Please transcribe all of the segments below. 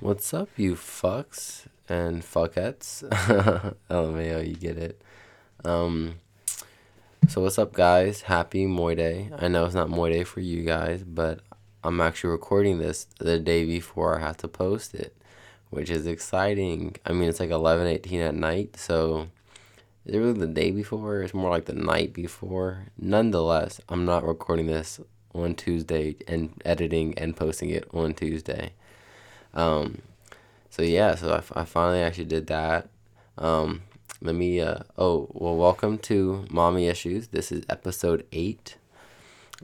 What's up, you fucks and fuckettes? LMAO, you get it. Um, so what's up, guys? Happy Moy Day. I know it's not Moy Day for you guys, but I'm actually recording this the day before I have to post it, which is exciting. I mean, it's like 11:18 at night, so is it really the day before? It's more like the night before. Nonetheless, I'm not recording this on Tuesday and editing and posting it on Tuesday. Um, so yeah, so I, I finally actually did that. Um, let me, uh, oh, well, welcome to Mommy Issues. This is episode eight.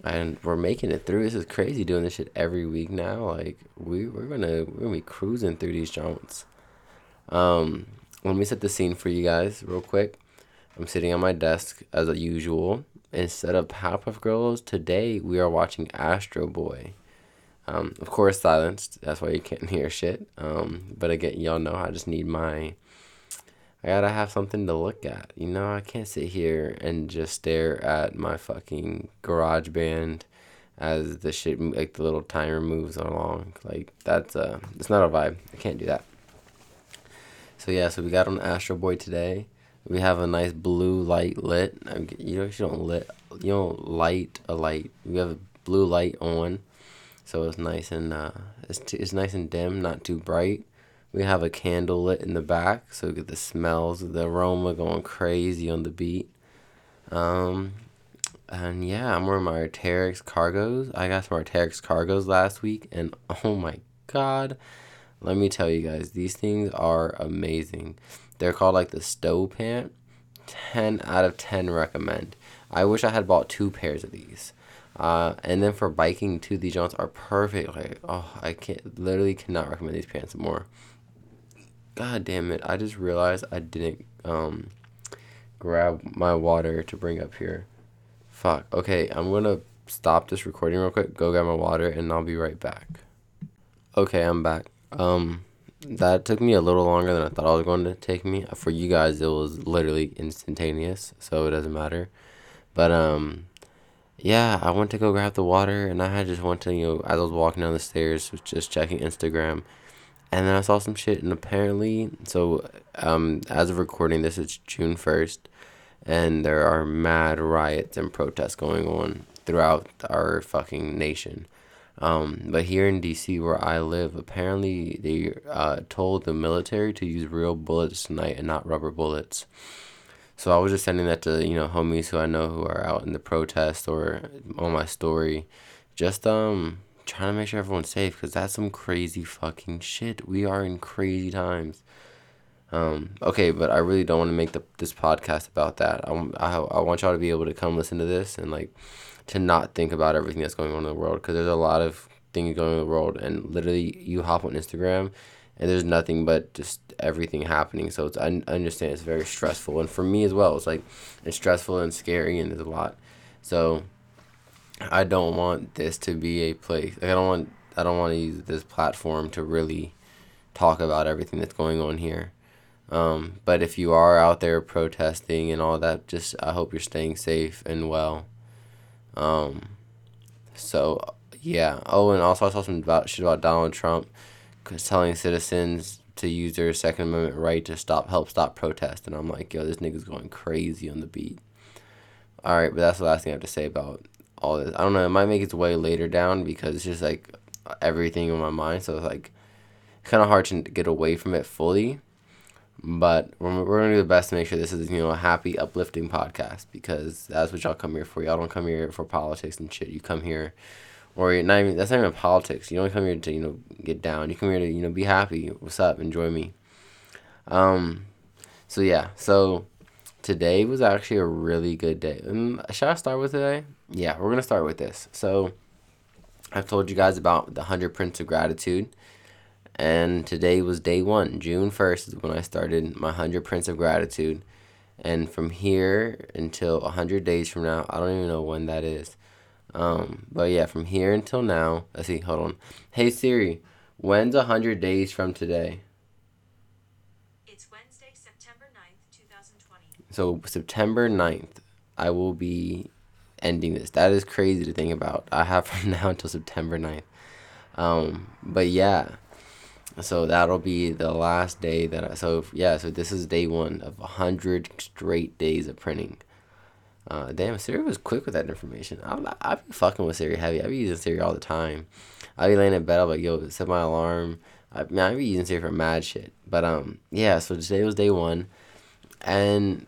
And we're making it through. This is crazy doing this shit every week now. Like, we, we're gonna, we're gonna be cruising through these joints. Um, let me set the scene for you guys real quick. I'm sitting on my desk as usual. Instead of Powerpuff Girls, today we are watching Astro Boy. Um, of course, silenced. That's why you can't hear shit. Um, but again, y'all know I just need my. I gotta have something to look at. You know, I can't sit here and just stare at my fucking GarageBand as the shit, like the little timer moves along. Like, that's, uh, it's not a vibe. I can't do that. So, yeah, so we got on Astro Boy today. We have a nice blue light lit. You know, you don't lit, you don't light a light. We have a blue light on so it's nice and uh, it's, t- it's nice and dim, not too bright. We have a candle lit in the back, so get the smells, the aroma going crazy on the beat. Um, and yeah, I'm wearing my Arc'teryx cargos. I got some Arc'teryx cargos last week, and oh my god, let me tell you guys, these things are amazing. They're called like the Stow Pant. 10 out of 10 recommend. I wish I had bought two pairs of these. Uh, and then for biking too, these joints are perfect. Like, oh, I can't, literally cannot recommend these pants more. God damn it! I just realized I didn't um grab my water to bring up here. Fuck. Okay, I'm gonna stop this recording real quick. Go grab my water, and I'll be right back. Okay, I'm back. Um, that took me a little longer than I thought it was going to take me. For you guys, it was literally instantaneous, so it doesn't matter. But um yeah, I went to go grab the water, and I had just went to you know as I was walking down the stairs, just checking Instagram, and then I saw some shit, and apparently, so um, as of recording this, it's June first, and there are mad riots and protests going on throughout our fucking nation. Um, but here in DC, where I live, apparently they uh, told the military to use real bullets tonight and not rubber bullets. So I was just sending that to you know homies who I know who are out in the protest or on my story, just um trying to make sure everyone's safe because that's some crazy fucking shit. We are in crazy times. Um, okay, but I really don't want to make the this podcast about that. I, I, I want y'all to be able to come listen to this and like to not think about everything that's going on in the world because there's a lot of things going on in the world and literally you hop on Instagram and there's nothing but just everything happening. So it's I understand it's very stressful, and for me as well, it's like it's stressful and scary, and there's a lot. So I don't want this to be a place. Like, I don't want I don't want to use this platform to really talk about everything that's going on here. Um, but if you are out there protesting and all that, just I hope you're staying safe and well. Um, so yeah. Oh, and also I saw some about shit about Donald Trump telling citizens to use their Second Amendment right to stop help stop protest, and I'm like, yo, this nigga's going crazy on the beat. All right, but that's the last thing I have to say about all this. I don't know. It might make its way later down because it's just like everything in my mind. So it's like kind of hard to get away from it fully. But we're, we're gonna do the best to make sure this is you know a happy, uplifting podcast because that's what y'all come here for. Y'all don't come here for politics and shit. You come here or not even that's not even politics. You don't come here to you know get down. You come here to you know be happy. What's up? Enjoy me. Um, so yeah, so today was actually a really good day. Um, should I start with today? Yeah, we're gonna start with this. So I've told you guys about the hundred prints of gratitude, and today was day one. June first is when I started my hundred prints of gratitude, and from here until hundred days from now, I don't even know when that is um, but yeah, from here until now, let's see, hold on. Hey Siri, when's 100 days from today? It's Wednesday, September 9th, 2020. So, September 9th, I will be ending this. That is crazy to think about. I have from now until September 9th. Um, but yeah, so that'll be the last day that I. So yeah, so this is day one of hundred straight days of printing. Uh, damn, Siri was quick with that information. Not, I be fucking with Siri heavy. I be using Siri all the time. I be laying in bed. I'm like, yo, set my alarm. I mean, I be using Siri for mad shit. But um, yeah. So today was day one, and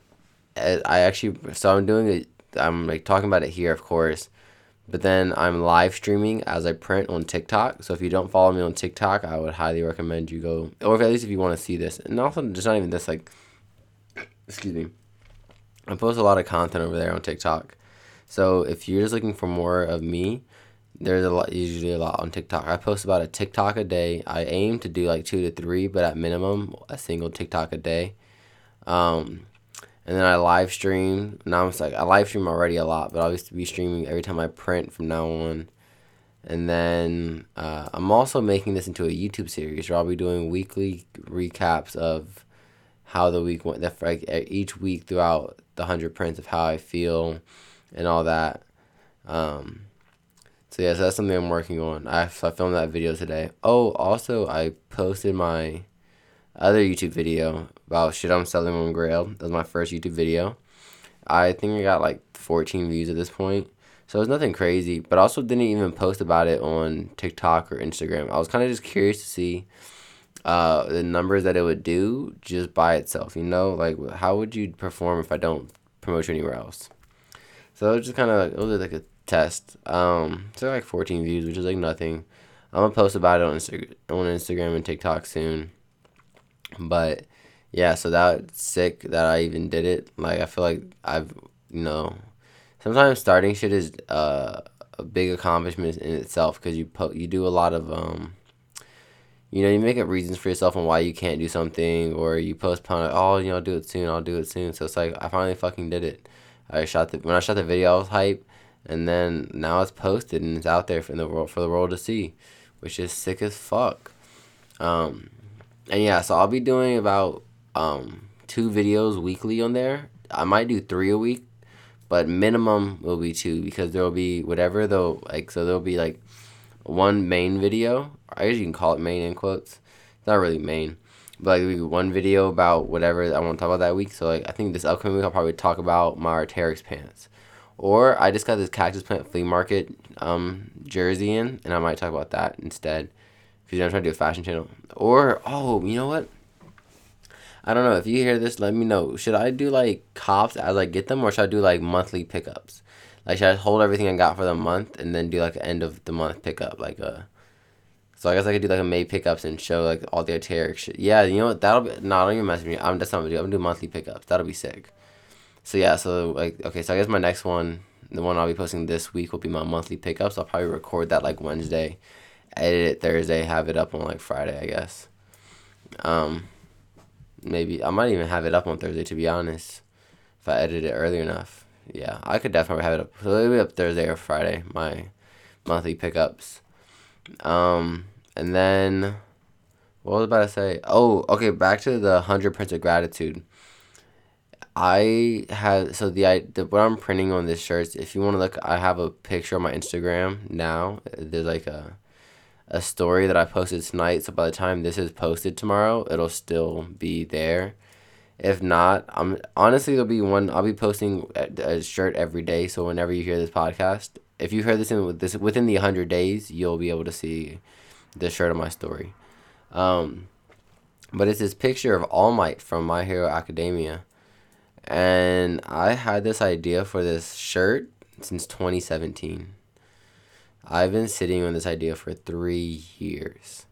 uh, I actually so I'm doing it. I'm like talking about it here, of course. But then I'm live streaming as I print on TikTok. So if you don't follow me on TikTok, I would highly recommend you go, or at least if you want to see this. And also, just not even this, like, excuse me. I post a lot of content over there on TikTok. So if you're just looking for more of me, there's a lot, usually a lot on TikTok. I post about a TikTok a day. I aim to do like two to three, but at minimum, a single TikTok a day. Um, and then I live stream. Now it's like I live stream already a lot, but I'll just be streaming every time I print from now on. And then uh, I'm also making this into a YouTube series where I'll be doing weekly recaps of how the week went. Like each week throughout the hundred prints of how I feel and all that. Um, so yeah, so that's something I'm working on. I so I filmed that video today. Oh, also I posted my other YouTube video about shit I'm selling on Grailed. That was my first YouTube video. I think I got like 14 views at this point. So it's nothing crazy, but also didn't even post about it on TikTok or Instagram. I was kind of just curious to see uh, the numbers that it would do just by itself. You know, like how would you perform if I don't promote you anywhere else? So it was just kind of it was like a test. Um, so like 14 views, which is like nothing. I'm gonna post about it on Insta- on Instagram and TikTok soon. But yeah, so that's sick that I even did it. Like I feel like I've you know, sometimes starting shit is uh, a big accomplishment in itself because you po- you do a lot of um. You know, you make up reasons for yourself on why you can't do something, or you postpone it. Oh, you know, I'll do it soon. I'll do it soon. So it's like I finally fucking did it. I shot the when I shot the video, I was hype, and then now it's posted and it's out there for the world for the world to see, which is sick as fuck. Um, and yeah, so I'll be doing about um, two videos weekly on there. I might do three a week, but minimum will be two because there will be whatever though. Like so, there'll be like one main video. I guess you can call it main in quotes. It's not really main, but like we do one video about whatever I want to talk about that week. So like I think this upcoming week I'll probably talk about my Arc'teryx pants, or I just got this cactus plant flea market um, jersey in, and I might talk about that instead because you know I'm trying to do a fashion channel. Or oh, you know what? I don't know if you hear this. Let me know. Should I do like cops as I get them, or should I do like monthly pickups? Like should I hold everything I got for the month and then do like an end of the month pickup, like a. So I guess I could do like a May pickups and show like all the Arc'teryx shit. Yeah, you know what? That'll be. No, don't even mess with me. I'm that's not gonna do. I'm gonna do monthly pickups. That'll be sick. So yeah, so like okay, so I guess my next one, the one I'll be posting this week will be my monthly pickups. I'll probably record that like Wednesday edit it Thursday, have it up on like Friday, I guess. Um, maybe I might even have it up on Thursday to be honest, if I edit it early enough. Yeah, I could definitely have it up. So it'll be up Thursday or Friday. My monthly pickups. Um, and then what was I about to say? Oh, okay. Back to the hundred prints of gratitude. I have so the I the what I'm printing on this shirt. If you want to look, I have a picture on my Instagram now. There's like a a story that I posted tonight. So by the time this is posted tomorrow, it'll still be there. If not, I'm honestly there'll be one. I'll be posting a, a shirt every day. So whenever you hear this podcast, if you heard this in this within the hundred days, you'll be able to see the shirt of my story. Um, but it's this picture of All Might from My Hero Academia, and I had this idea for this shirt since 2017. I've been sitting on this idea for three years.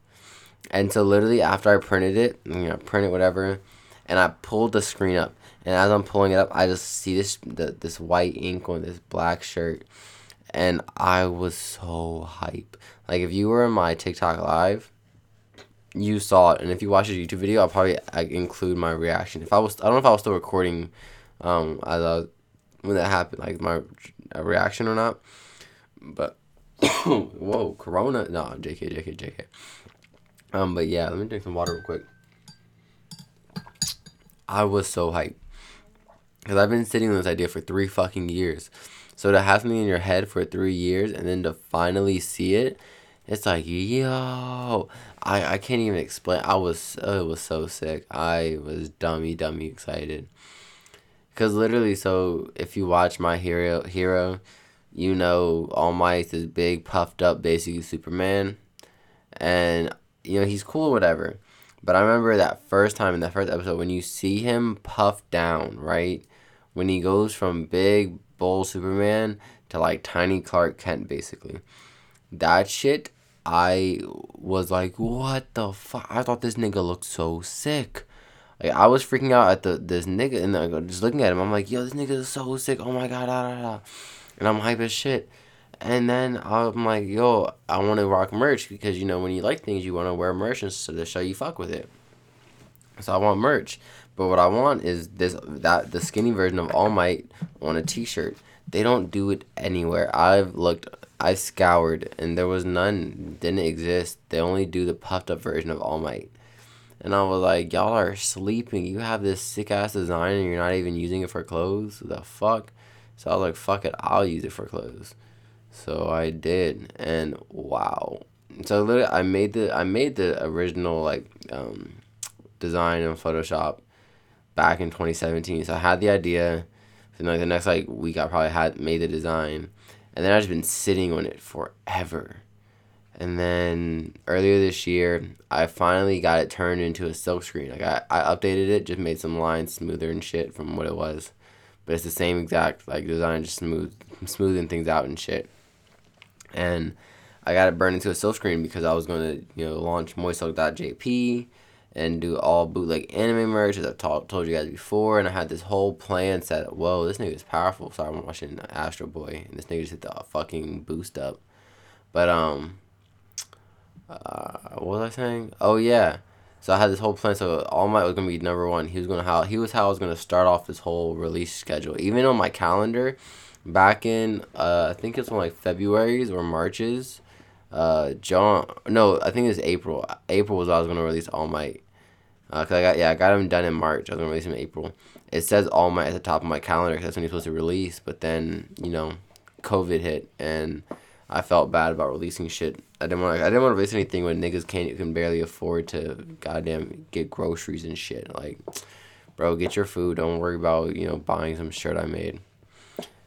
And so literally after I printed it, you know, print it whatever, and I pulled the screen up. And as I'm pulling it up, I just see this the, this white ink on this black shirt, and I was so hype. Like if you were in my TikTok live, you saw it, and if you watch a YouTube video, I'll probably I include my reaction. If I was, I don't know if I was still recording, um, as I when that happened, like my reaction or not, but Whoa, Corona? No, JK, JK, JK. Um, but yeah, let me drink some water real quick. I was so hyped. Because I've been sitting on this idea for three fucking years. So to have something in your head for three years and then to finally see it, It's like yo, I I can't even explain. I was it was so sick. I was dummy dummy excited. Cause literally, so if you watch my hero hero, you know All Might is big puffed up basically Superman, and you know he's cool or whatever. But I remember that first time in that first episode when you see him puffed down, right? When he goes from big bull Superman to like tiny Clark Kent, basically. That shit, I was like, what the fuck? I thought this nigga looked so sick. Like I was freaking out at the this nigga and like, just looking at him. I'm like, yo, this nigga is so sick. Oh my god, da, da, da. and I'm hype as shit. And then I'm like, yo, I want to rock merch because you know when you like things, you want to wear merch and so to show you fuck with it. So I want merch, but what I want is this that the skinny version of All Might on a T-shirt. They don't do it anywhere. I've looked, I scoured, and there was none. Didn't exist. They only do the puffed up version of All Might. And I was like, y'all are sleeping. You have this sick ass design and you're not even using it for clothes. The fuck? So I was like, fuck it, I'll use it for clothes. So I did, and wow. So literally, I made the I made the original like um, design in Photoshop back in 2017. So I had the idea. And like the next like week, I probably had made the design, and then I've just been sitting on it forever. And then earlier this year, I finally got it turned into a silkscreen. Like I, I updated it, just made some lines smoother and shit from what it was. But it's the same exact like design, just smooth smoothing things out and shit. And I got it burned into a silkscreen because I was gonna, you know, launch moistsilk.jp and do all bootleg anime merch as I've ta- told you guys before. And I had this whole plan set. Whoa, this nigga is powerful. So I'm watching Astro Boy, and this nigga just hit the fucking boost up. But um, uh, what was I saying? Oh yeah. So I had this whole plan. So All Might was gonna be number one. He was gonna how he was how I was gonna start off this whole release schedule. Even on my calendar, back in uh, I think it's on like February's or March's. Uh, John, no, I think it's April. April was I was gonna release All Might. Uh, cause I got yeah, I got him done in March. I was gonna release him in April. It says All Might at the top of my calendar because that's when he's supposed to release. But then you know, COVID hit and I felt bad about releasing shit. I didn't want I didn't want to release anything when niggas can't can barely afford to goddamn get groceries and shit. Like, bro, get your food. Don't worry about you know buying some shirt I made.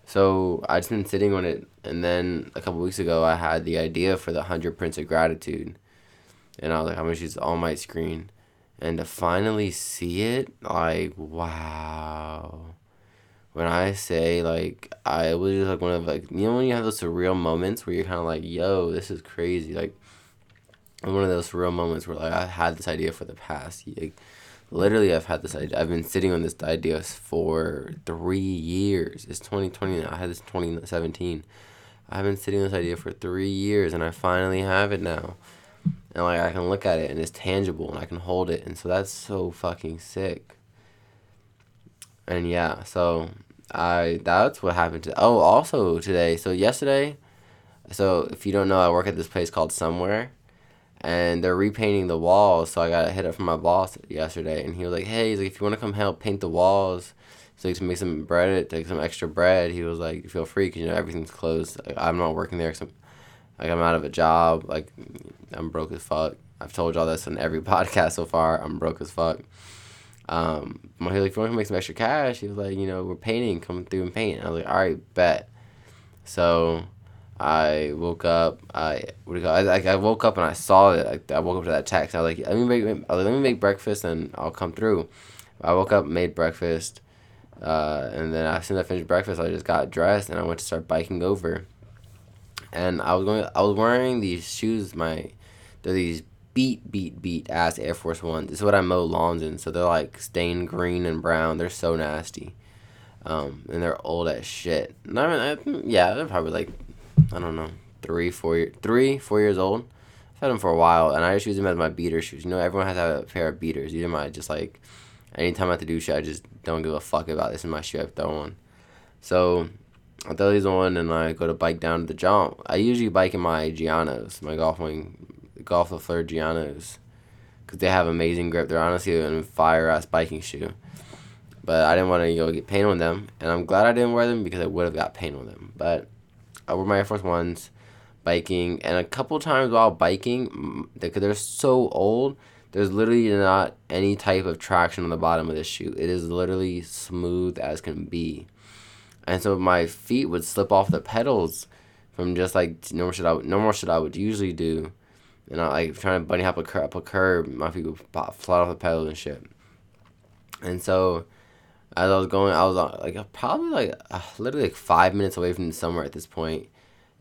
So I just been sitting on it, and then a couple weeks ago I had the idea for the hundred prints of gratitude, and I was like, I'm gonna use All Might screen, and to finally see it, like wow. When I say like I was just like one of like you know when you have those surreal moments where you're kind of like yo this is crazy like one of those surreal moments where like I had this idea for the past like literally I've had this idea I've been sitting on this idea for three years. It's 2020 now I had this 2017 I've been sitting on this idea for three years and I finally have it now and like I can look at it and it's tangible and I can hold it. And so that's so fucking sick. And yeah so I that's what happened to oh also today so yesterday so if you don't know I work at this place called Somewhere. And they're repainting the walls. So I got hit up from my boss yesterday and he was like hey he's like if you want to come help paint the walls so to make some bread take some extra bread he was like feel free because you know everything's closed. I'm not working there cause I'm, like I'm out of a job like I'm broke as fuck I've told y'all this in every podcast so far I'm broke as fuck um, my like, if you want to make some extra cash, he was like, you know, we're painting, come through and paint. And I was like, all right, bet. So I woke up. I what do you call? I, I woke up and I saw it. I, I woke up to that text. I was like, let me make. Like, let me make breakfast and I'll come through. I woke up, made breakfast, uh, and then as soon as I finished breakfast, I just got dressed and I went to start biking over. And I was going. I was wearing these shoes. My they're these beat, beat, beat ass Air Force Ones. This is what I mow lawns in. So they're like stained green and brown. They're so nasty. Um, and they're old as shit. And I mean, I, yeah, they're probably like, I don't know, three, four, year, three, four years old. I've had them for a while, and I just use them as my beater shoes. You know, everyone has to have a pair of beaters. These are my just like, anytime I have to do shit, I just don't give a fuck about this my shoe. I throw on. So I throw these on, and I go to bike down to the jump. I usually bike in my Giannos, my Golf Wang Golf LaFleur Giannos because they have amazing grip. They're honestly a fire ass biking shoe. But I didn't want to go get paint on them, and I'm glad I didn't wear them because I would have got paint on them. But I wore my Air Force Ones, biking, and a couple times while biking, because they're so old, there's literally not any type of traction on the bottom of this shoe. It is literally smooth as can be, and so my feet would slip off the pedals from just like normal shit I would, normal shit I would usually do, and I like trying to bunny hop a cur- up a curb, my feet would pop, flat off the pedals and shit, and so as I was going, I was like probably like uh, literally like five minutes away from somewhere at this point,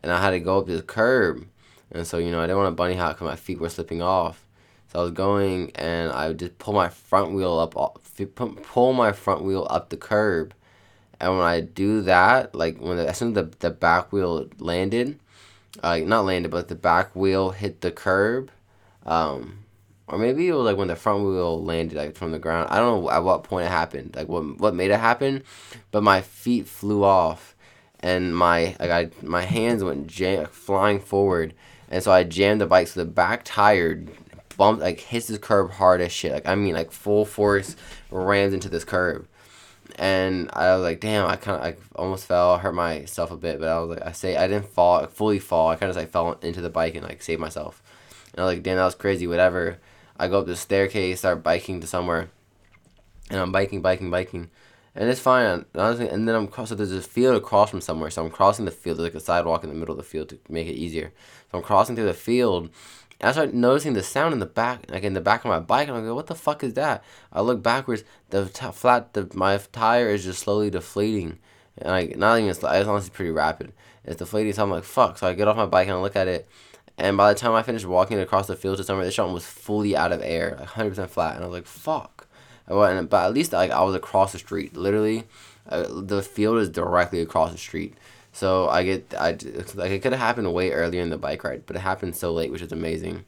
and I had to go up this curb, and so you know I didn't want to bunny hop because my feet were slipping off, so I was going and I would just pull my front wheel up, pull my front wheel up the curb, and when I do that, like when the, as soon as the the back wheel landed, like uh, not landed, but the back wheel hit the curb, um, or maybe it was like when the front wheel landed like from the ground. I don't know at what point it happened, like what what made it happen, but my feet flew off, and my like I my hands went jam- flying forward, and so I jammed the bike so the back tire bumped like hits the curb hard as shit. Like I mean like full force rams into this curb. And I was like, damn, I kind of, I almost fell, hurt myself a bit, but I was like, I say, I didn't fall, fully fall. I kind of like fell into the bike and like saved myself. And I was like, damn, that was crazy, whatever. I go up the staircase, start biking to somewhere, and I'm biking, biking, biking, and it's fine. And then I'm so there's a field across from somewhere, so I'm crossing the field. There's like a sidewalk in the middle of the field to make it easier. So I'm crossing through the field. I start noticing the sound in the back, like in the back of my bike, and I go, "What the fuck is that?" I look backwards. The t- flat, the my tire is just slowly deflating, and like not even. It's honestly pretty rapid. It's deflating, so I'm like, "Fuck!" So I get off my bike and I look at it, and by the time I finished walking across the field to somewhere, the shot was fully out of air, like 100% flat. And I was like, fuck. Went, but at least like I was across the street. Literally, uh, the field is directly across the street. So I get, I like it could have happened way earlier in the bike ride, but it happened so late, which is amazing.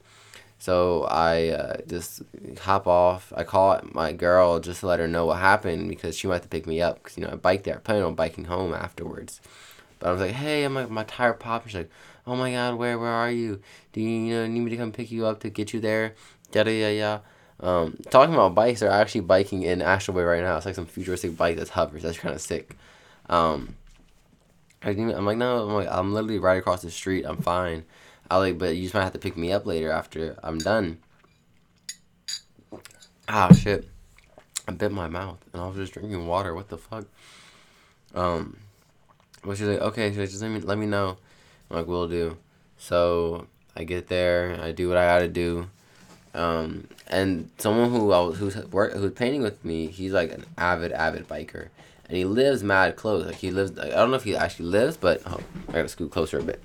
So I uh, just hop off. I call my girl just to let her know what happened because she wanted to pick me up because you know I biked there. I planned on biking home afterwards. But I was like, hey, I'm like my tire popped. She's like, oh my god, where where are you? Do you, you know, need me to come pick you up to get you there? Yada yada yada. Um, talking about bikes, they're actually biking in Astro Boy right now. It's like some futuristic bike that hovers. That's kind of sick. Um, I, am like, no, I'm like, I'm literally right across the street. I'm fine. I like, but you just might have to pick me up later after I'm done. Ah, shit. I bit my mouth and I was just drinking water. What the fuck? Um, well, she's like, okay, so just let me let me know. I'm like, will do. So I get there, I do what I gotta do. Um, and someone who I was, who's work who's painting with me, he's like an avid avid biker, and he lives mad close. Like he lives, like, I don't know if he actually lives, but oh, I gotta scoot closer a bit.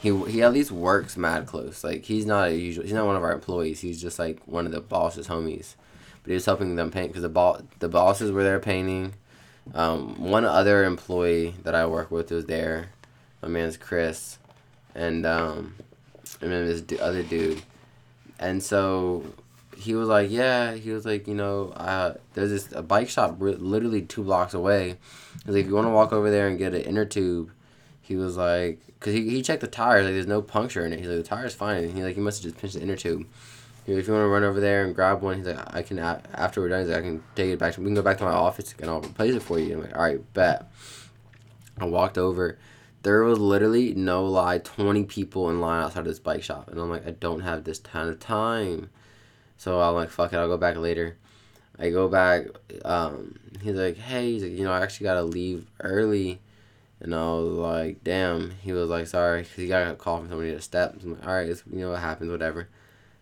He he at least works mad close. Like he's not a usual. He's not one of our employees. He's just like one of the boss's homies. But he was helping them paint because the ball the bosses were there painting. Um, one other employee that I work with was there. My man's Chris, and um, and then this other dude, and so he was like, yeah, he was like, you know, uh, there's this a bike shop literally two blocks away. He's like, if you want to walk over there and get an inner tube, he was like, cause he, he checked the tires, like there's no puncture in it. He's like, the tire's fine. And he like he must have just pinched the inner tube. He like, if you want to run over there and grab one, he's like, I can after we're done, he's like, I can take it back. To, we can go back to my office and I'll replace it for you. I'm like, all right, bet. I walked over there was literally no lie 20 people in line outside of this bike shop and i'm like i don't have this ton of time so i'm like fuck it i'll go back later i go back um, he's like hey he's like, you know i actually gotta leave early and i was like damn he was like sorry because he got a call from somebody to step i'm like all right you know what happens whatever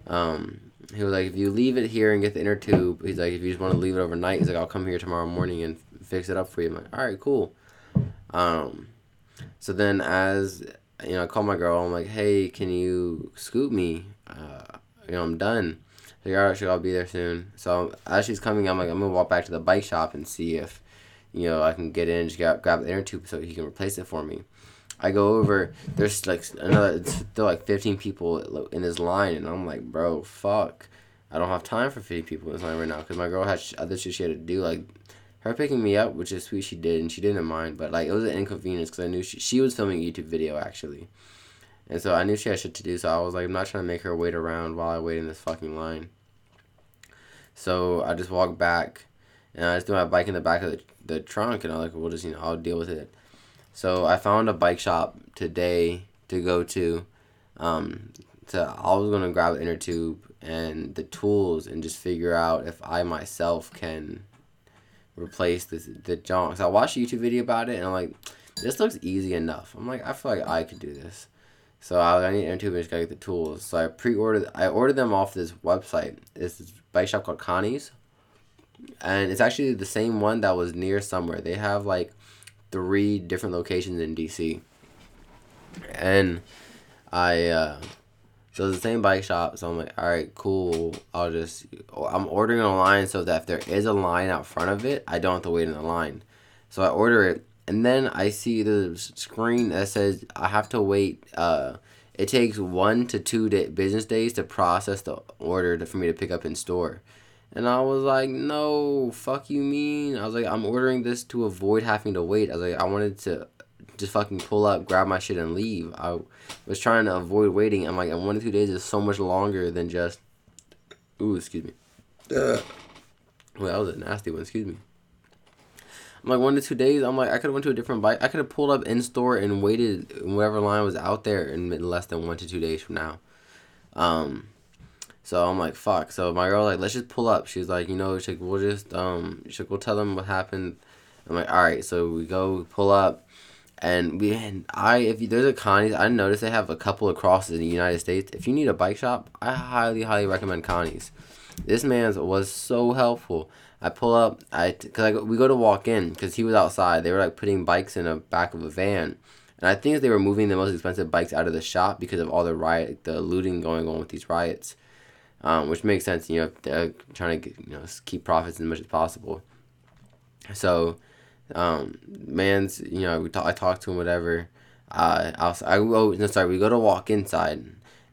um, he was like if you leave it here and get the inner tube he's like if you just want to leave it overnight he's like i'll come here tomorrow morning and fix it up for you i'm like all right cool um, so then, as you know, I call my girl. I'm like, "Hey, can you scoop me? Uh, you know, I'm done." Like, "All right, sure, I'll be there soon." So as she's coming, I'm like, "I'm gonna walk back to the bike shop and see if, you know, I can get in, just grab, grab the inner tube so he can replace it for me." I go over. There's like another. There like 15 people in his line, and I'm like, "Bro, fuck." I don't have time for 50 people in this line right now because my girl had other shit she had to do. Like, her picking me up, which is sweet, she did, and she didn't mind. But like, it was an inconvenience because I knew she she was filming a YouTube video actually, and so I knew she had shit to do. So I was like, I'm not trying to make her wait around while I wait in this fucking line. So I just walked back, and I just threw my bike in the back of the, the trunk, and I was like, we'll just you know I'll deal with it. So I found a bike shop today to go to, Um, so I was gonna grab inner tube and the tools and just figure out if I myself can replace this the junk. So I watched a YouTube video about it and I'm like, this looks easy enough. I'm like, I feel like I could do this. So I, I need and just gotta get the tools. So I pre-ordered. I ordered them off this website. It's this bike shop called Conte's, and it's actually the same one that was near somewhere. They have like three different locations in DC, and I. Uh, so it's the same bike shop. So I'm like, all right, cool. I'll just, I'm ordering online so that if there is a line out front of it, I don't have to wait in the line. So I order it, and then I see the screen that says I have to wait. Uh, it takes one to two day, business days to process the order to, for me to pick up in store. And I was like, no, fuck you mean? I was like, I'm ordering this to avoid having to wait. I was like, I wanted to just fucking pull up, grab my shit, and leave. I was trying to avoid waiting. I'm like, and one to two days is so much longer than just. Ooh, excuse me. Uh, well, that was a nasty one. Excuse me. Like one to two days. I'm like I could have went to a different bike. I could have pulled up in store and waited whatever line was out there in less than one to two days from now. Um, so I'm like fuck. So my girl like let's just pull up. She's like you know she's like we'll just um she's like we'll tell them what happened. I'm like all right. So we go pull up and we and I if you, there's a Conte's, I noticed they have a couple across in the United States. If you need a bike shop, I highly highly recommend Conte's. This man's was so helpful. I pull up, I cause I, we go to walk in because he was outside. They were like putting bikes in the back of a van, and I think they were moving the most expensive bikes out of the shop because of all the riot, the looting going on with these riots, um, which makes sense. You know, they're trying to you know keep profits as much as possible. So um, man's, you know, we talk, I talked to him, whatever. Uh, I I oh, no, sorry, we go to walk inside.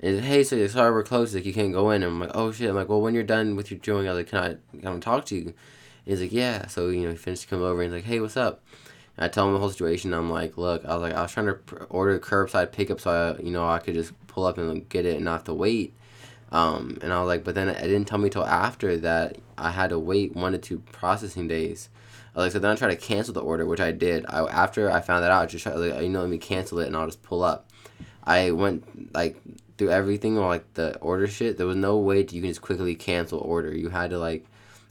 And hey, so sorry, we're closed. Like you can't go in. And I'm like, oh shit. I'm like, well, when you're done with your doing, I was like, can I come talk to you? And he's like, yeah. So you know, he finished to come over and he's like, hey, what's up? And I tell him the whole situation. I'm like, look, I was like, I was trying to order curbside pickup so I, you know, I could just pull up and get it and not have to wait. Um, and I was like, but then it didn't tell me till after that I had to wait one to two processing days. I like so, then I tried to cancel the order, which I did. I after I found that out, I just tried like you know let me cancel it and I'll just pull up. I went like through everything on like the order shit. There was no way to, you can just quickly cancel order. You had to like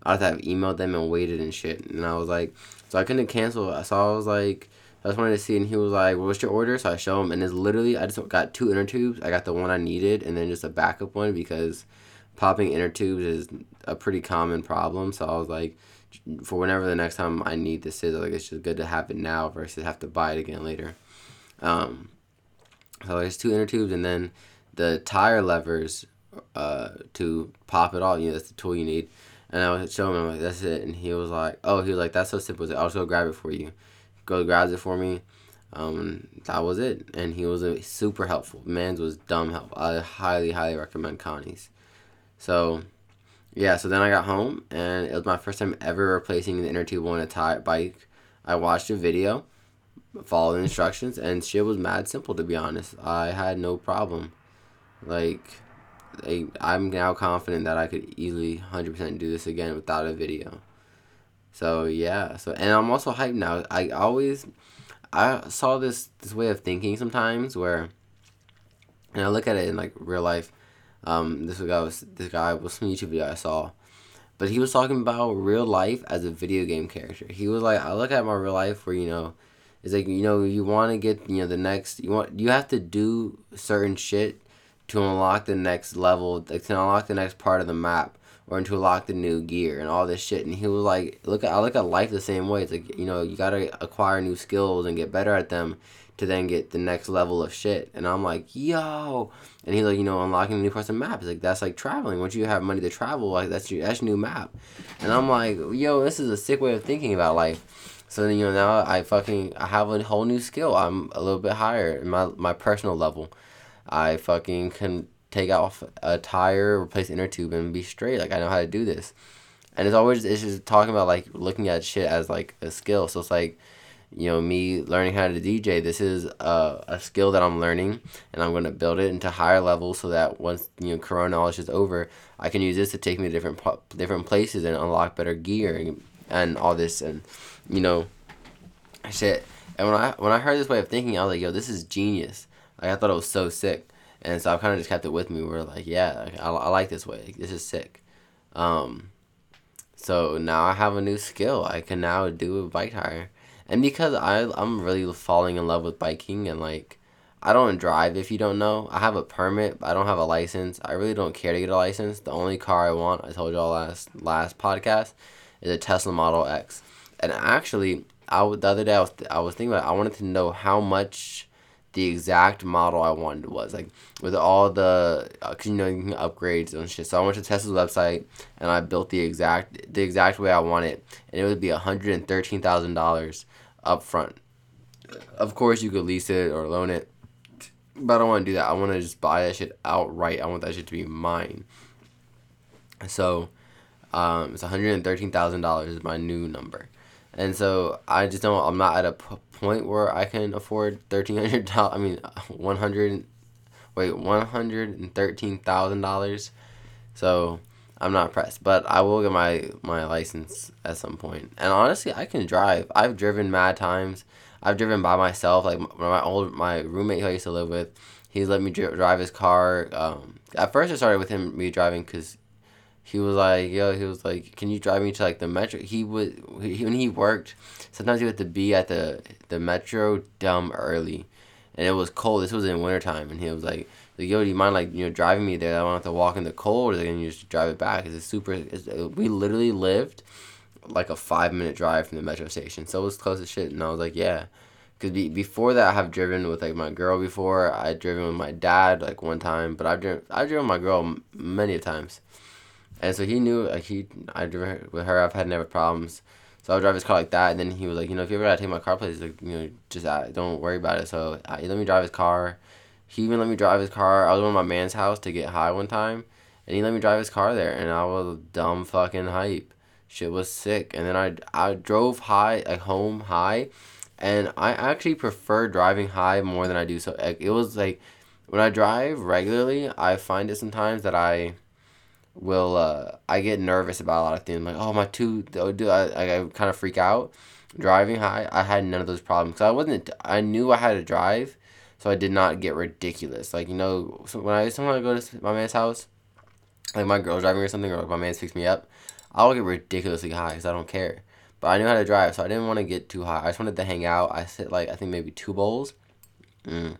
I had to have emailed them and waited and shit. And I was like, so I couldn't cancel. So I was like, I just wanted to see, and he was like, well, "What's your order?" So I show him, and it's literally I just got two inner tubes. I got the one I needed, and then just a backup one because popping inner tubes is a pretty common problem. So I was like, for whenever the next time I need this is, like it's just good to have it now versus have to buy it again later. Um, so there's two inner tubes, and then the tire levers uh, to pop it all. You know, that's the tool you need. And I was showing him like that's it, and he was like, "Oh, he was like that's so simple. I'll just go grab it for you." Go grabs it for me. Um, that was it, and he was a super helpful. Man's was dumb help. I highly, highly recommend Conte's. So yeah, so then I got home and it was my first time ever replacing the inner tube on a tire bike. I watched a video, followed the instructions, and shit was mad simple to be honest. I had no problem. Like, I, I'm now confident that I could easily 100% do this again without a video. So yeah, so and I'm also hyped now. I always, I saw this this way of thinking sometimes where, and I look at it in like real life um, this guy was this guy was some YouTube video I saw, but he was talking about real life as a video game character. He was like, I look at my real life where you know, it's like you know you want to get you know the next you want you have to do certain shit to unlock the next level, to unlock the next part of the map or to unlock the new gear and all this shit. And he was like, look I look at life the same way. It's like you know you gotta acquire new skills and get better at them to then get the next level of shit. And I'm like, yo. And he's like, you know, unlocking the new parts of the map. He's like, that's like traveling. Once you have money to travel, like that's your that's your new map. And I'm like, yo, this is a sick way of thinking about life. So then you know now I fucking I have a whole new skill. I'm a little bit higher in my my personal level. I fucking can take off a tire, replace inner tube, and be straight. Like I know how to do this. And it's always it's just talking about like looking at shit as like a skill. So it's like you know me learning how to dj this is a, a skill that i'm learning and i'm to build it into higher levels so that once you know corona knowledge is over i can use this to take me to different different places and unlock better gear and, and all this and you know shit and when i when i heard this way of thinking i was like yo this is genius like i thought it was so sick and so I've kind of just kept it with me. Where like, yeah, I, I like this way. Like, this is sick. Um, so now I have a new skill. I can now do a bike tire, and because I I'm really falling in love with biking and like. I don't drive if you don't know. I have a permit, but I don't have a license. I really don't care to get a license. The only car I want, I told y'all last last podcast, is a Tesla Model X. And actually, I the other day I was I was thinking about it, I wanted to know how much the exact model I wanted was like with all the uh, cause you know you can upgrades and shit. So I went to Tesla's website and I built the exact the exact way I want it, and it would be hundred and thirteen thousand dollars up front. Of course, you could lease it or loan it, but I don't want to do that. I want to just buy that shit outright. I want that shit to be mine. So, um, it's one hundred and thirteen thousand dollars is my new number, and so I just don't. I'm not at a p- point where I can afford thirteen hundred dollars. I mean, one hundred. Wait, one hundred and thirteen thousand dollars. So I'm not pressed, but I will get my my license at some point. And honestly, I can drive. I've driven mad times. I've driven by myself. Like my old my roommate who I used to live with, he's let me dri- drive his car. Um, at first, I started with him me driving because he was like, yo, he was like, can you drive me to like the metro? He would he, when he worked, sometimes he had to be at the the metro dumb early, and it was cold. This was in wintertime, and he was like, like, yo, do you mind like you know driving me there? I don't have to walk in the cold, and you just drive it back. It's super. It's, uh, we literally lived like a five minute drive from the metro station, so it was close as shit. And I was like, yeah, because be, before that, I have driven with like my girl before. I driven with my dad like one time, but I've driven I've driven my girl many times. And so he knew like he I driven with her. I've had never problems. So I would drive his car like that, and then he was like, you know, if you ever gotta take my car places, like, you know, just uh, don't worry about it. So uh, he let me drive his car. He even let me drive his car. I was going to my man's house to get high one time, and he let me drive his car there, and I was dumb fucking hype. Shit was sick, and then I I drove high like home high, and I actually prefer driving high more than I do. So it was like when I drive regularly, I find it sometimes that I will uh, I get nervous about a lot of things. like, oh my two, oh, do I, I, kind of freak out. Driving high, I had none of those problems. I wasn't. I knew I had to drive, so I did not get ridiculous. Like you know, so when I sometimes go to my man's house, like my girl's driving or something, or my man picks me up, I'll get ridiculously high because I don't care. But I knew how to drive, so I didn't want to get too high. I just wanted to hang out. I sit like I think maybe two bowls, mm.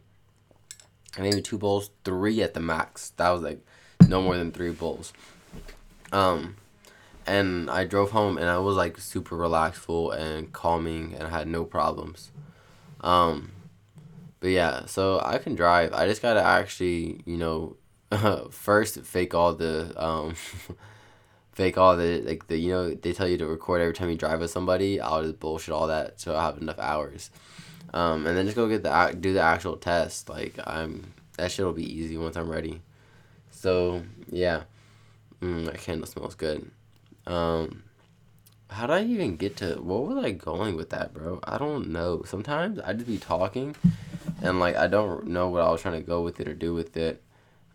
maybe two bowls, three at the max. That was like no more than three bowls. Um, and I drove home and I was like super relaxful and calming and I had no problems. Um, but yeah, so I can drive. I just gotta actually, you know, first fake all the um, fake all the like the you know they tell you to record every time you drive with somebody. I'll just bullshit all that so I have enough hours. Um, and then just go get the do the actual test. Like I'm that shit will be easy once I'm ready. So yeah, mm, that candle smells good. Um, how did I even get to? What was I going with that, bro? I don't know. Sometimes I just be talking, and like I don't know what I was trying to go with it or do with it.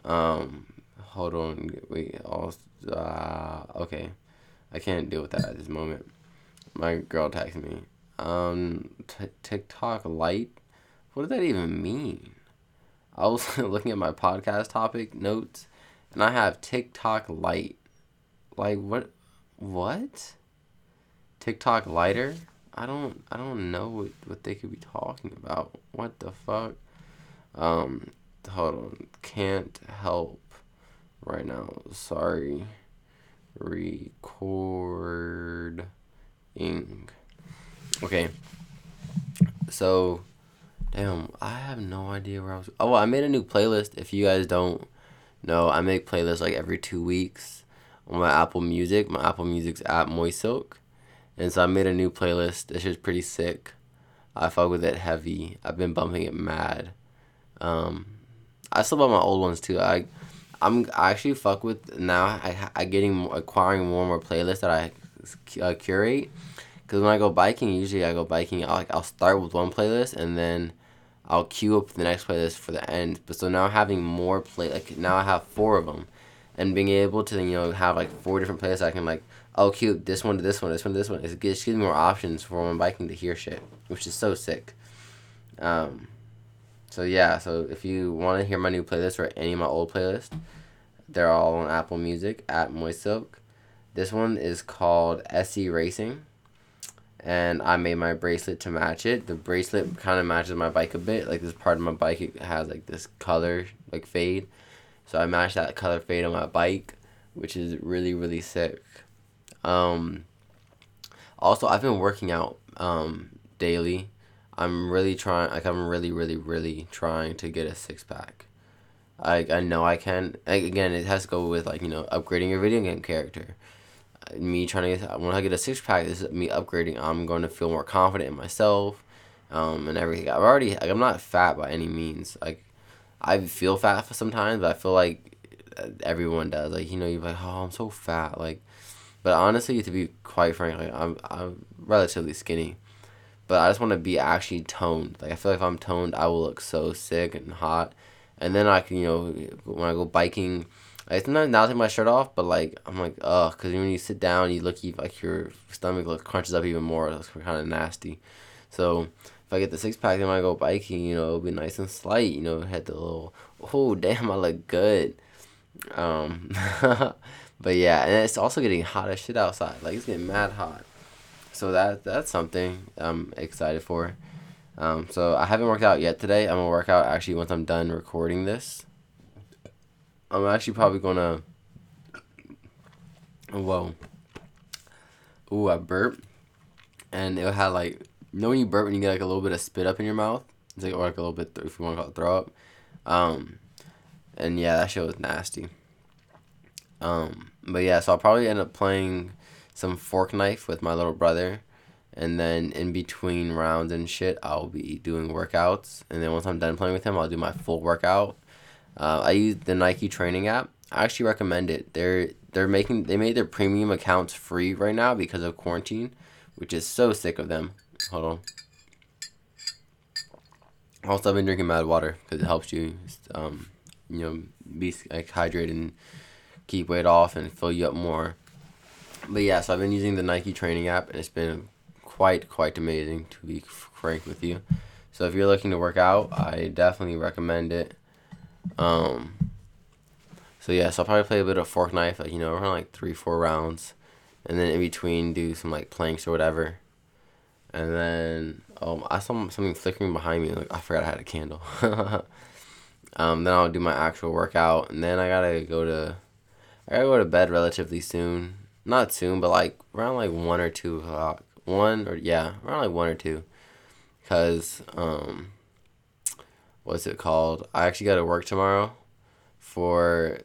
Um, hold on, wait. All uh, okay, I can't deal with that at this moment. My girl texted me. Um, t- TikTok light. What does that even mean? I was looking at my podcast topic notes, and I have TikTok light. Like what? What? TikTok lighter? I don't I don't know what, what they could be talking about. What the fuck? Um hold on. Can't help right now. Sorry. Recording. Okay. So damn, I have no idea where I was Oh, I made a new playlist. If you guys don't know, I make playlists like every 2 weeks on my Apple Music. My Apple Music's at Moist Silk. And so I made a new playlist. This is pretty sick. I fuck with it heavy. I've been bumping it mad. Um, I still bump my old ones too. I, I'm I actually fuck with now. I I getting acquiring more and more playlists that I uh, curate. Cause when I go biking, usually I go biking. I'll like I'll start with one playlist and then I'll queue up the next playlist for the end. But so now having more play like now I have four of them, and being able to you know have like four different playlists I can like oh cute this one to this one this one to this one it gives, me more options for when biking to hear shit which is so sick um so yeah, so if you want to hear my new playlist or any of my old playlists, they're all on Apple Music at Moist Silk. This one is called SE Racing, and I made my bracelet to match it. The bracelet kind of matches my bike a bit. Like this part of my bike, it has like this color like fade, so I matched that color fade on my bike, which is really really sick. Um, also, I've been working out um, daily. I'm really trying. Like I'm really, really, really trying to get a six pack. I I know I can. Like, again, it has to go with like you know upgrading your video game character. Me trying to get when I get a six pack, this is me upgrading. I'm going to feel more confident in myself, um, and everything. I've already. Like, I'm not fat by any means. Like, I feel fat sometimes, but I feel like everyone does. Like you know, you're like, oh, I'm so fat. Like, but honestly, to be quite frank, like I'm I'm relatively skinny but I just want to be actually toned. Like I feel like if I'm toned, I will look so sick and hot, and then I can you know when I go biking. I sometimes now take my shirt off, but like I'm like ugh, because when you sit down, you look like your stomach looks crunches up even more. It's kind of nasty. So if I get the six pack, then when I go biking, you know, it'll be nice and slight. You know, had the little oh damn, I look good. Um, but yeah, and it's also getting hot as shit outside. Like it's getting mad hot so that that's something I'm excited for. Um, so I haven't worked out yet today. I'm gonna work out actually once I'm done recording this. I'm actually probably gonna. Whoa. Ooh, I burp, and it had like you know when you burp when you get like a little bit of spit up in your mouth. It's like or like a little bit if you want to call it throw up. Um, and yeah, that shit was nasty. Um, but yeah, so I'll probably end up playing some fork knife with my little brother. And then in between rounds and shit, I'll be doing workouts. And then once I'm done playing with him, I'll do my full workout. Uh, I use the Nike training app. I actually recommend it. They're they're making they made their premium accounts free right now because of quarantine, which is so sick of them. Hold on. Also, I've been drinking mad water because it helps you, um, you know, be like hydrated and keep weight off and fill you up more. But yeah, so I've been using the Nike training app, and it's been quite quite amazing to be frank with you. So if you're looking to work out, I definitely recommend it. Um. So yeah, so I'll probably play a bit of fork knife, like you know, around like three four rounds, and then in between do some like planks or whatever. And then um, I saw something flickering behind me. Like I forgot I had a candle. um, then I'll do my actual workout, and then I gotta go to, I gotta go to bed relatively soon not soon, but like around like one or two o'clock. One or yeah, around like one or two. Cause um, what's it called? I actually got to work tomorrow. For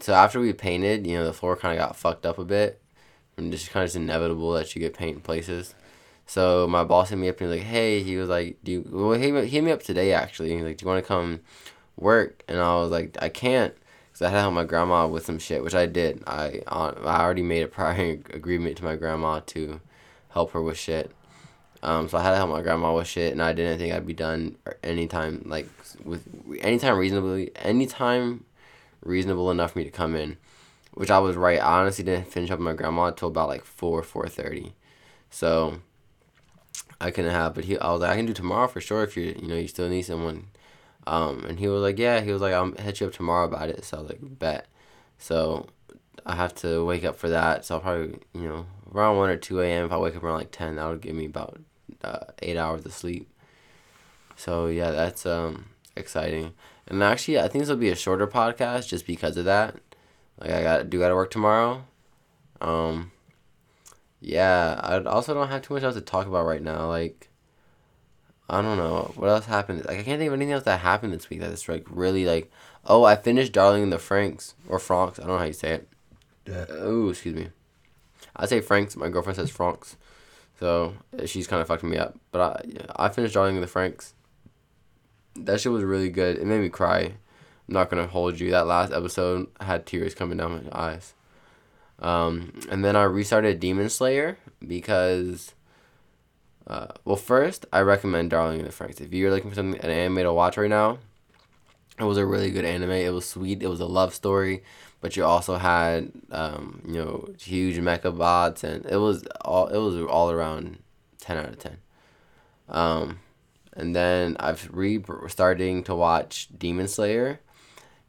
so after we painted, you know, the floor kind of got fucked up a bit. And just kind of inevitable that you get paint in places. So my boss hit me up and he was like, "Hey," he was like, "Do you?" Well, he hit me up today actually. He's like, "Do you want to come work?" And I was like, "I can't." So I had to help my grandma with some shit, which I did. I uh, I already made a prior agreement to my grandma to help her with shit. Um, so I had to help my grandma with shit, and I didn't think I'd be done anytime like with anytime reasonably anytime reasonable enough for me to come in, which I was right. I honestly didn't finish up my grandma until about like four four thirty, so I couldn't have. But he, I was like, I can do tomorrow for sure if you you know you still need someone um, and he was like, yeah, he was like, I'll hit you up tomorrow about it. So I was like, bet. So I have to wake up for that. So I'll probably, you know, around 1 or 2 a.m. If I wake up around like 10, that would give me about uh, 8 hours of sleep. So yeah, that's um exciting. And actually, I think this will be a shorter podcast just because of that. Like I got do got to work tomorrow. Um yeah, I also don't have too much else to talk about right now. Like I don't know what else happened. Like I can't think of anything else that happened this week that's like really like. Oh, I finished Darling in the Franxx or Franks. I don't know how you say it. Yeah. Oh, excuse me. I say Franks. My girlfriend says Franks, so she's kind of fucking me up. But I I finished in the Franxx. That shit was really good. It made me cry. I'm not gonna hold you. That last episode had tears coming down my eyes. Um, and then I restarted Demon Slayer because uh, well, first, I recommend Darling in the Franxx. If you're looking for something an anime to watch right now, it was a really good anime. It was sweet. It was a love story, but you also had um, you know huge mecha bots, and it was all it was all around ten out of ten. Um, and then I've re starting to watch Demon Slayer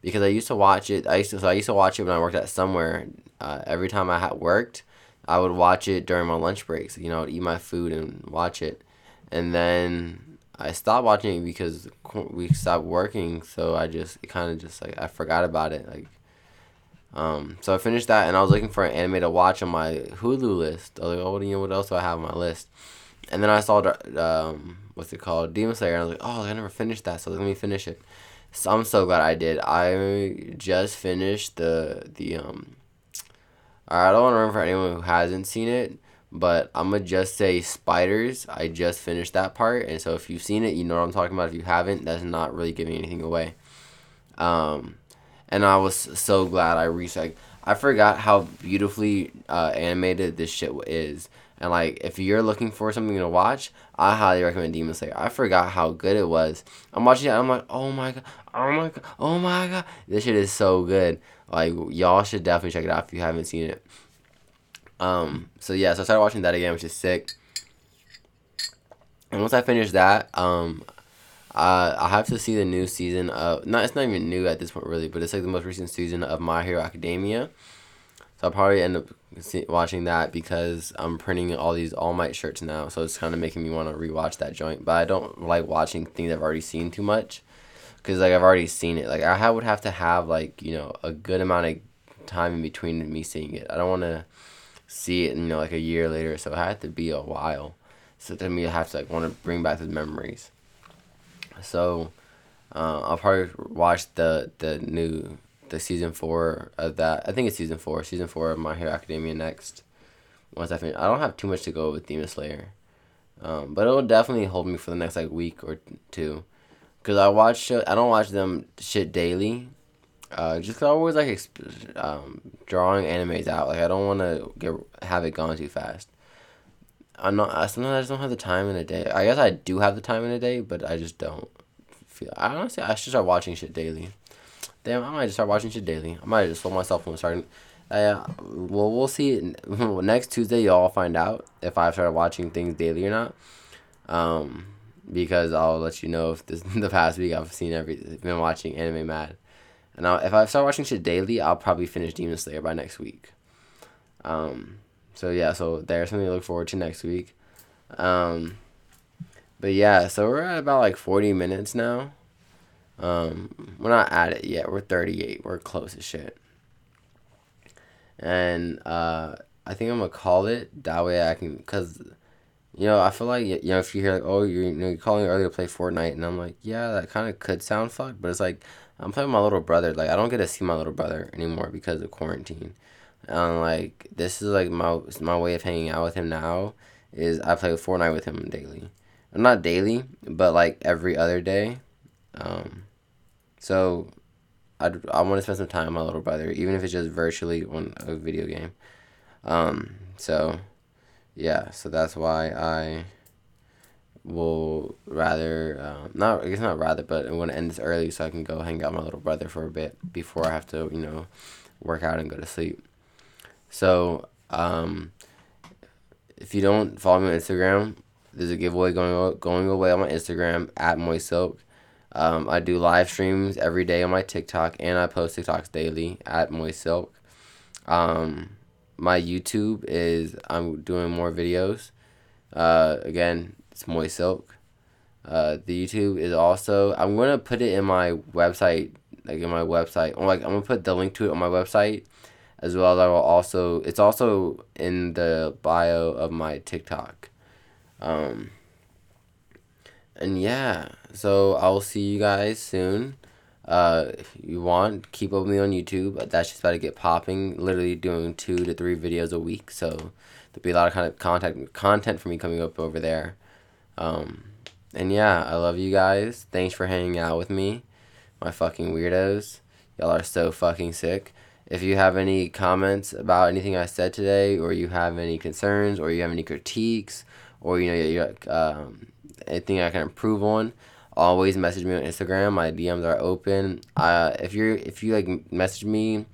because I used to watch it. I used to so I used to watch it when I worked at somewhere. Uh, every time I had worked, I would watch it during my lunch breaks. You know, I'd eat my food and watch it, and then I stopped watching it because we stopped working. So I just kind of just like I forgot about it. Like, um, so I finished that, and I was looking for an anime to watch on my Hulu list. I was like, oh, what, you what else do I have on my list? And then I saw um, what's it called, Demon Slayer. And I was like, oh, I never finished that, so let me finish it. So I'm so glad I did. I just finished the the um. I don't want to remember for anyone who hasn't seen it, but I'm gonna just say spiders. I just finished that part, and so if you've seen it, you know what I'm talking about. If you haven't, that's not really giving anything away. Um, and I was so glad I reached. Like, I forgot how beautifully uh, animated this shit is. And like, if you're looking for something to watch, I highly recommend Demon Slayer. I forgot how good it was. I'm watching it. I'm like, oh my god, oh my god, oh my god. This shit is so good. Like, y'all should definitely check it out if you haven't seen it. Um. So yeah, so I started watching that again, which is sick. And once I finished that, um, uh, I have to see the new season of. Not, it's not even new at this point, really, but it's like the most recent season of My Hero Academia. So I'll probably end up watching that because I'm printing all these All Might shirts now. So it's kind of making me want to rewatch that joint. But I don't like watching things I've already seen too much because like I've already seen it. Like I would have to have like you know a good amount of time in between me seeing it. I don't want to see it you know like a year later. So it had to be a while. So me, I have to like want to bring back the memories. So uh, I've probably watched the the new the season four of that. I think it's season four. Season four of My Hero Academia next. Once I finish, I don't have too much to go with Demon Slayer, um, but it will definitely hold me for the next like week or two, cause I watch I don't watch them shit daily, uh, just cause I always like exp- um, drawing animes out. Like I don't want to get have it gone too fast. I'm not. I sometimes I just don't have the time in a day. I guess I do have the time in a day, but I just don't feel. I honestly I should start watching shit daily. Damn, I might just start watching shit daily. I might just slow myself from starting. Uh, well, we'll see. Next Tuesday, y'all find out if I've started watching things daily or not. Um, because I'll let you know if this the past week I've seen every been watching Anime Mad, and I'll, if I start watching shit daily, I'll probably finish Demon Slayer by next week. Um, so yeah, so there's something to look forward to next week. Um, but yeah, so we're at about like forty minutes now. Um, we're not at it yet. We're 38. We're close as shit. And uh, I think I'm gonna call it that way. I can, cause you know, I feel like you know if you hear like, oh, you're you know you're calling early to play Fortnite, and I'm like, yeah, that kind of could sound fucked, but it's like I'm playing with my little brother. Like I don't get to see my little brother anymore because of quarantine. And like this is like my my way of hanging out with him now is I play Fortnite with him daily, not daily, but like every other day. Um, so i I want to spend some time with my little brother, even if it's just virtually on a video game. Um, so, yeah, so that's why I will rather, uh, not, I guess not rather, but I want to end this early so I can go hang out with my little brother for a bit before I have to, you know, work out and go to sleep. So, um, if you don't follow me on Instagram, there's a giveaway going going away on my Instagram at Moist Silk. Um, I do live streams every day on my TikTok, and I post TikToks daily at Moist Silk. Um, my YouTube is I'm doing more videos. Uh, again, it's Moist Silk. Uh, the YouTube is also I'm gonna put it in my website, like in my website. Or like I'm gonna put the link to it on my website, as well as I will also. It's also in the bio of my TikTok. Um, and yeah, so I'll see you guys soon. Uh, if you want, keep up with me on YouTube. That's just about to get popping. Literally doing two to three videos a week. So there'll be a lot of kind of content content for me coming up over there. Um, and yeah, I love you guys. Thanks for hanging out with me, my fucking weirdos. Y'all are so fucking sick. If you have any comments about anything I said today, or you have any concerns, or you have any critiques, or you know you um, anything I can improve on, always message me on Instagram. My DMs are open. Uh, if you're if you like message me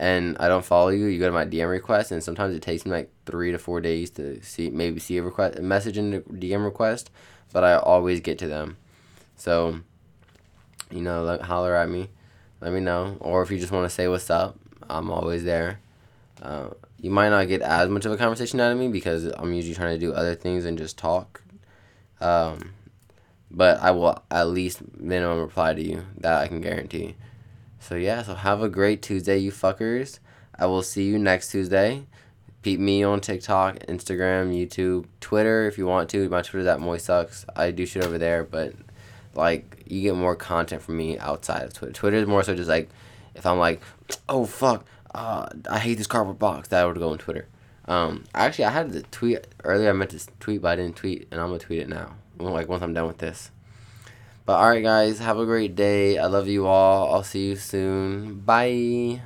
and I don't follow you, you go to my DM request, and sometimes it takes me like three to four days to see maybe see a request, a message in the DM request, but I always get to them. So, you know, holler at me, let me know, or if you just want to say what's up, I'm always there. Uh, you might not get as much of a conversation out of me because I'm usually trying to do other things and just talk. Um, but I will at least minimum reply to you. That I can guarantee. So yeah, so have a great Tuesday, you fuckers. I will see you next Tuesday. Peep me on TikTok, Instagram, YouTube, Twitter if you want to. My Twitter's at Moisucks. I do shit over there, but like you get more content from me outside of Twitter. Twitter is more so just like if I'm like, oh fuck, uh, I hate this cardboard box, that would go on Twitter. Um, actually, I had to tweet earlier. I meant to tweet, but I didn't tweet, and I'm gonna tweet it now. Like once I'm done with this. But alright, guys, have a great day. I love you all. I'll see you soon. Bye.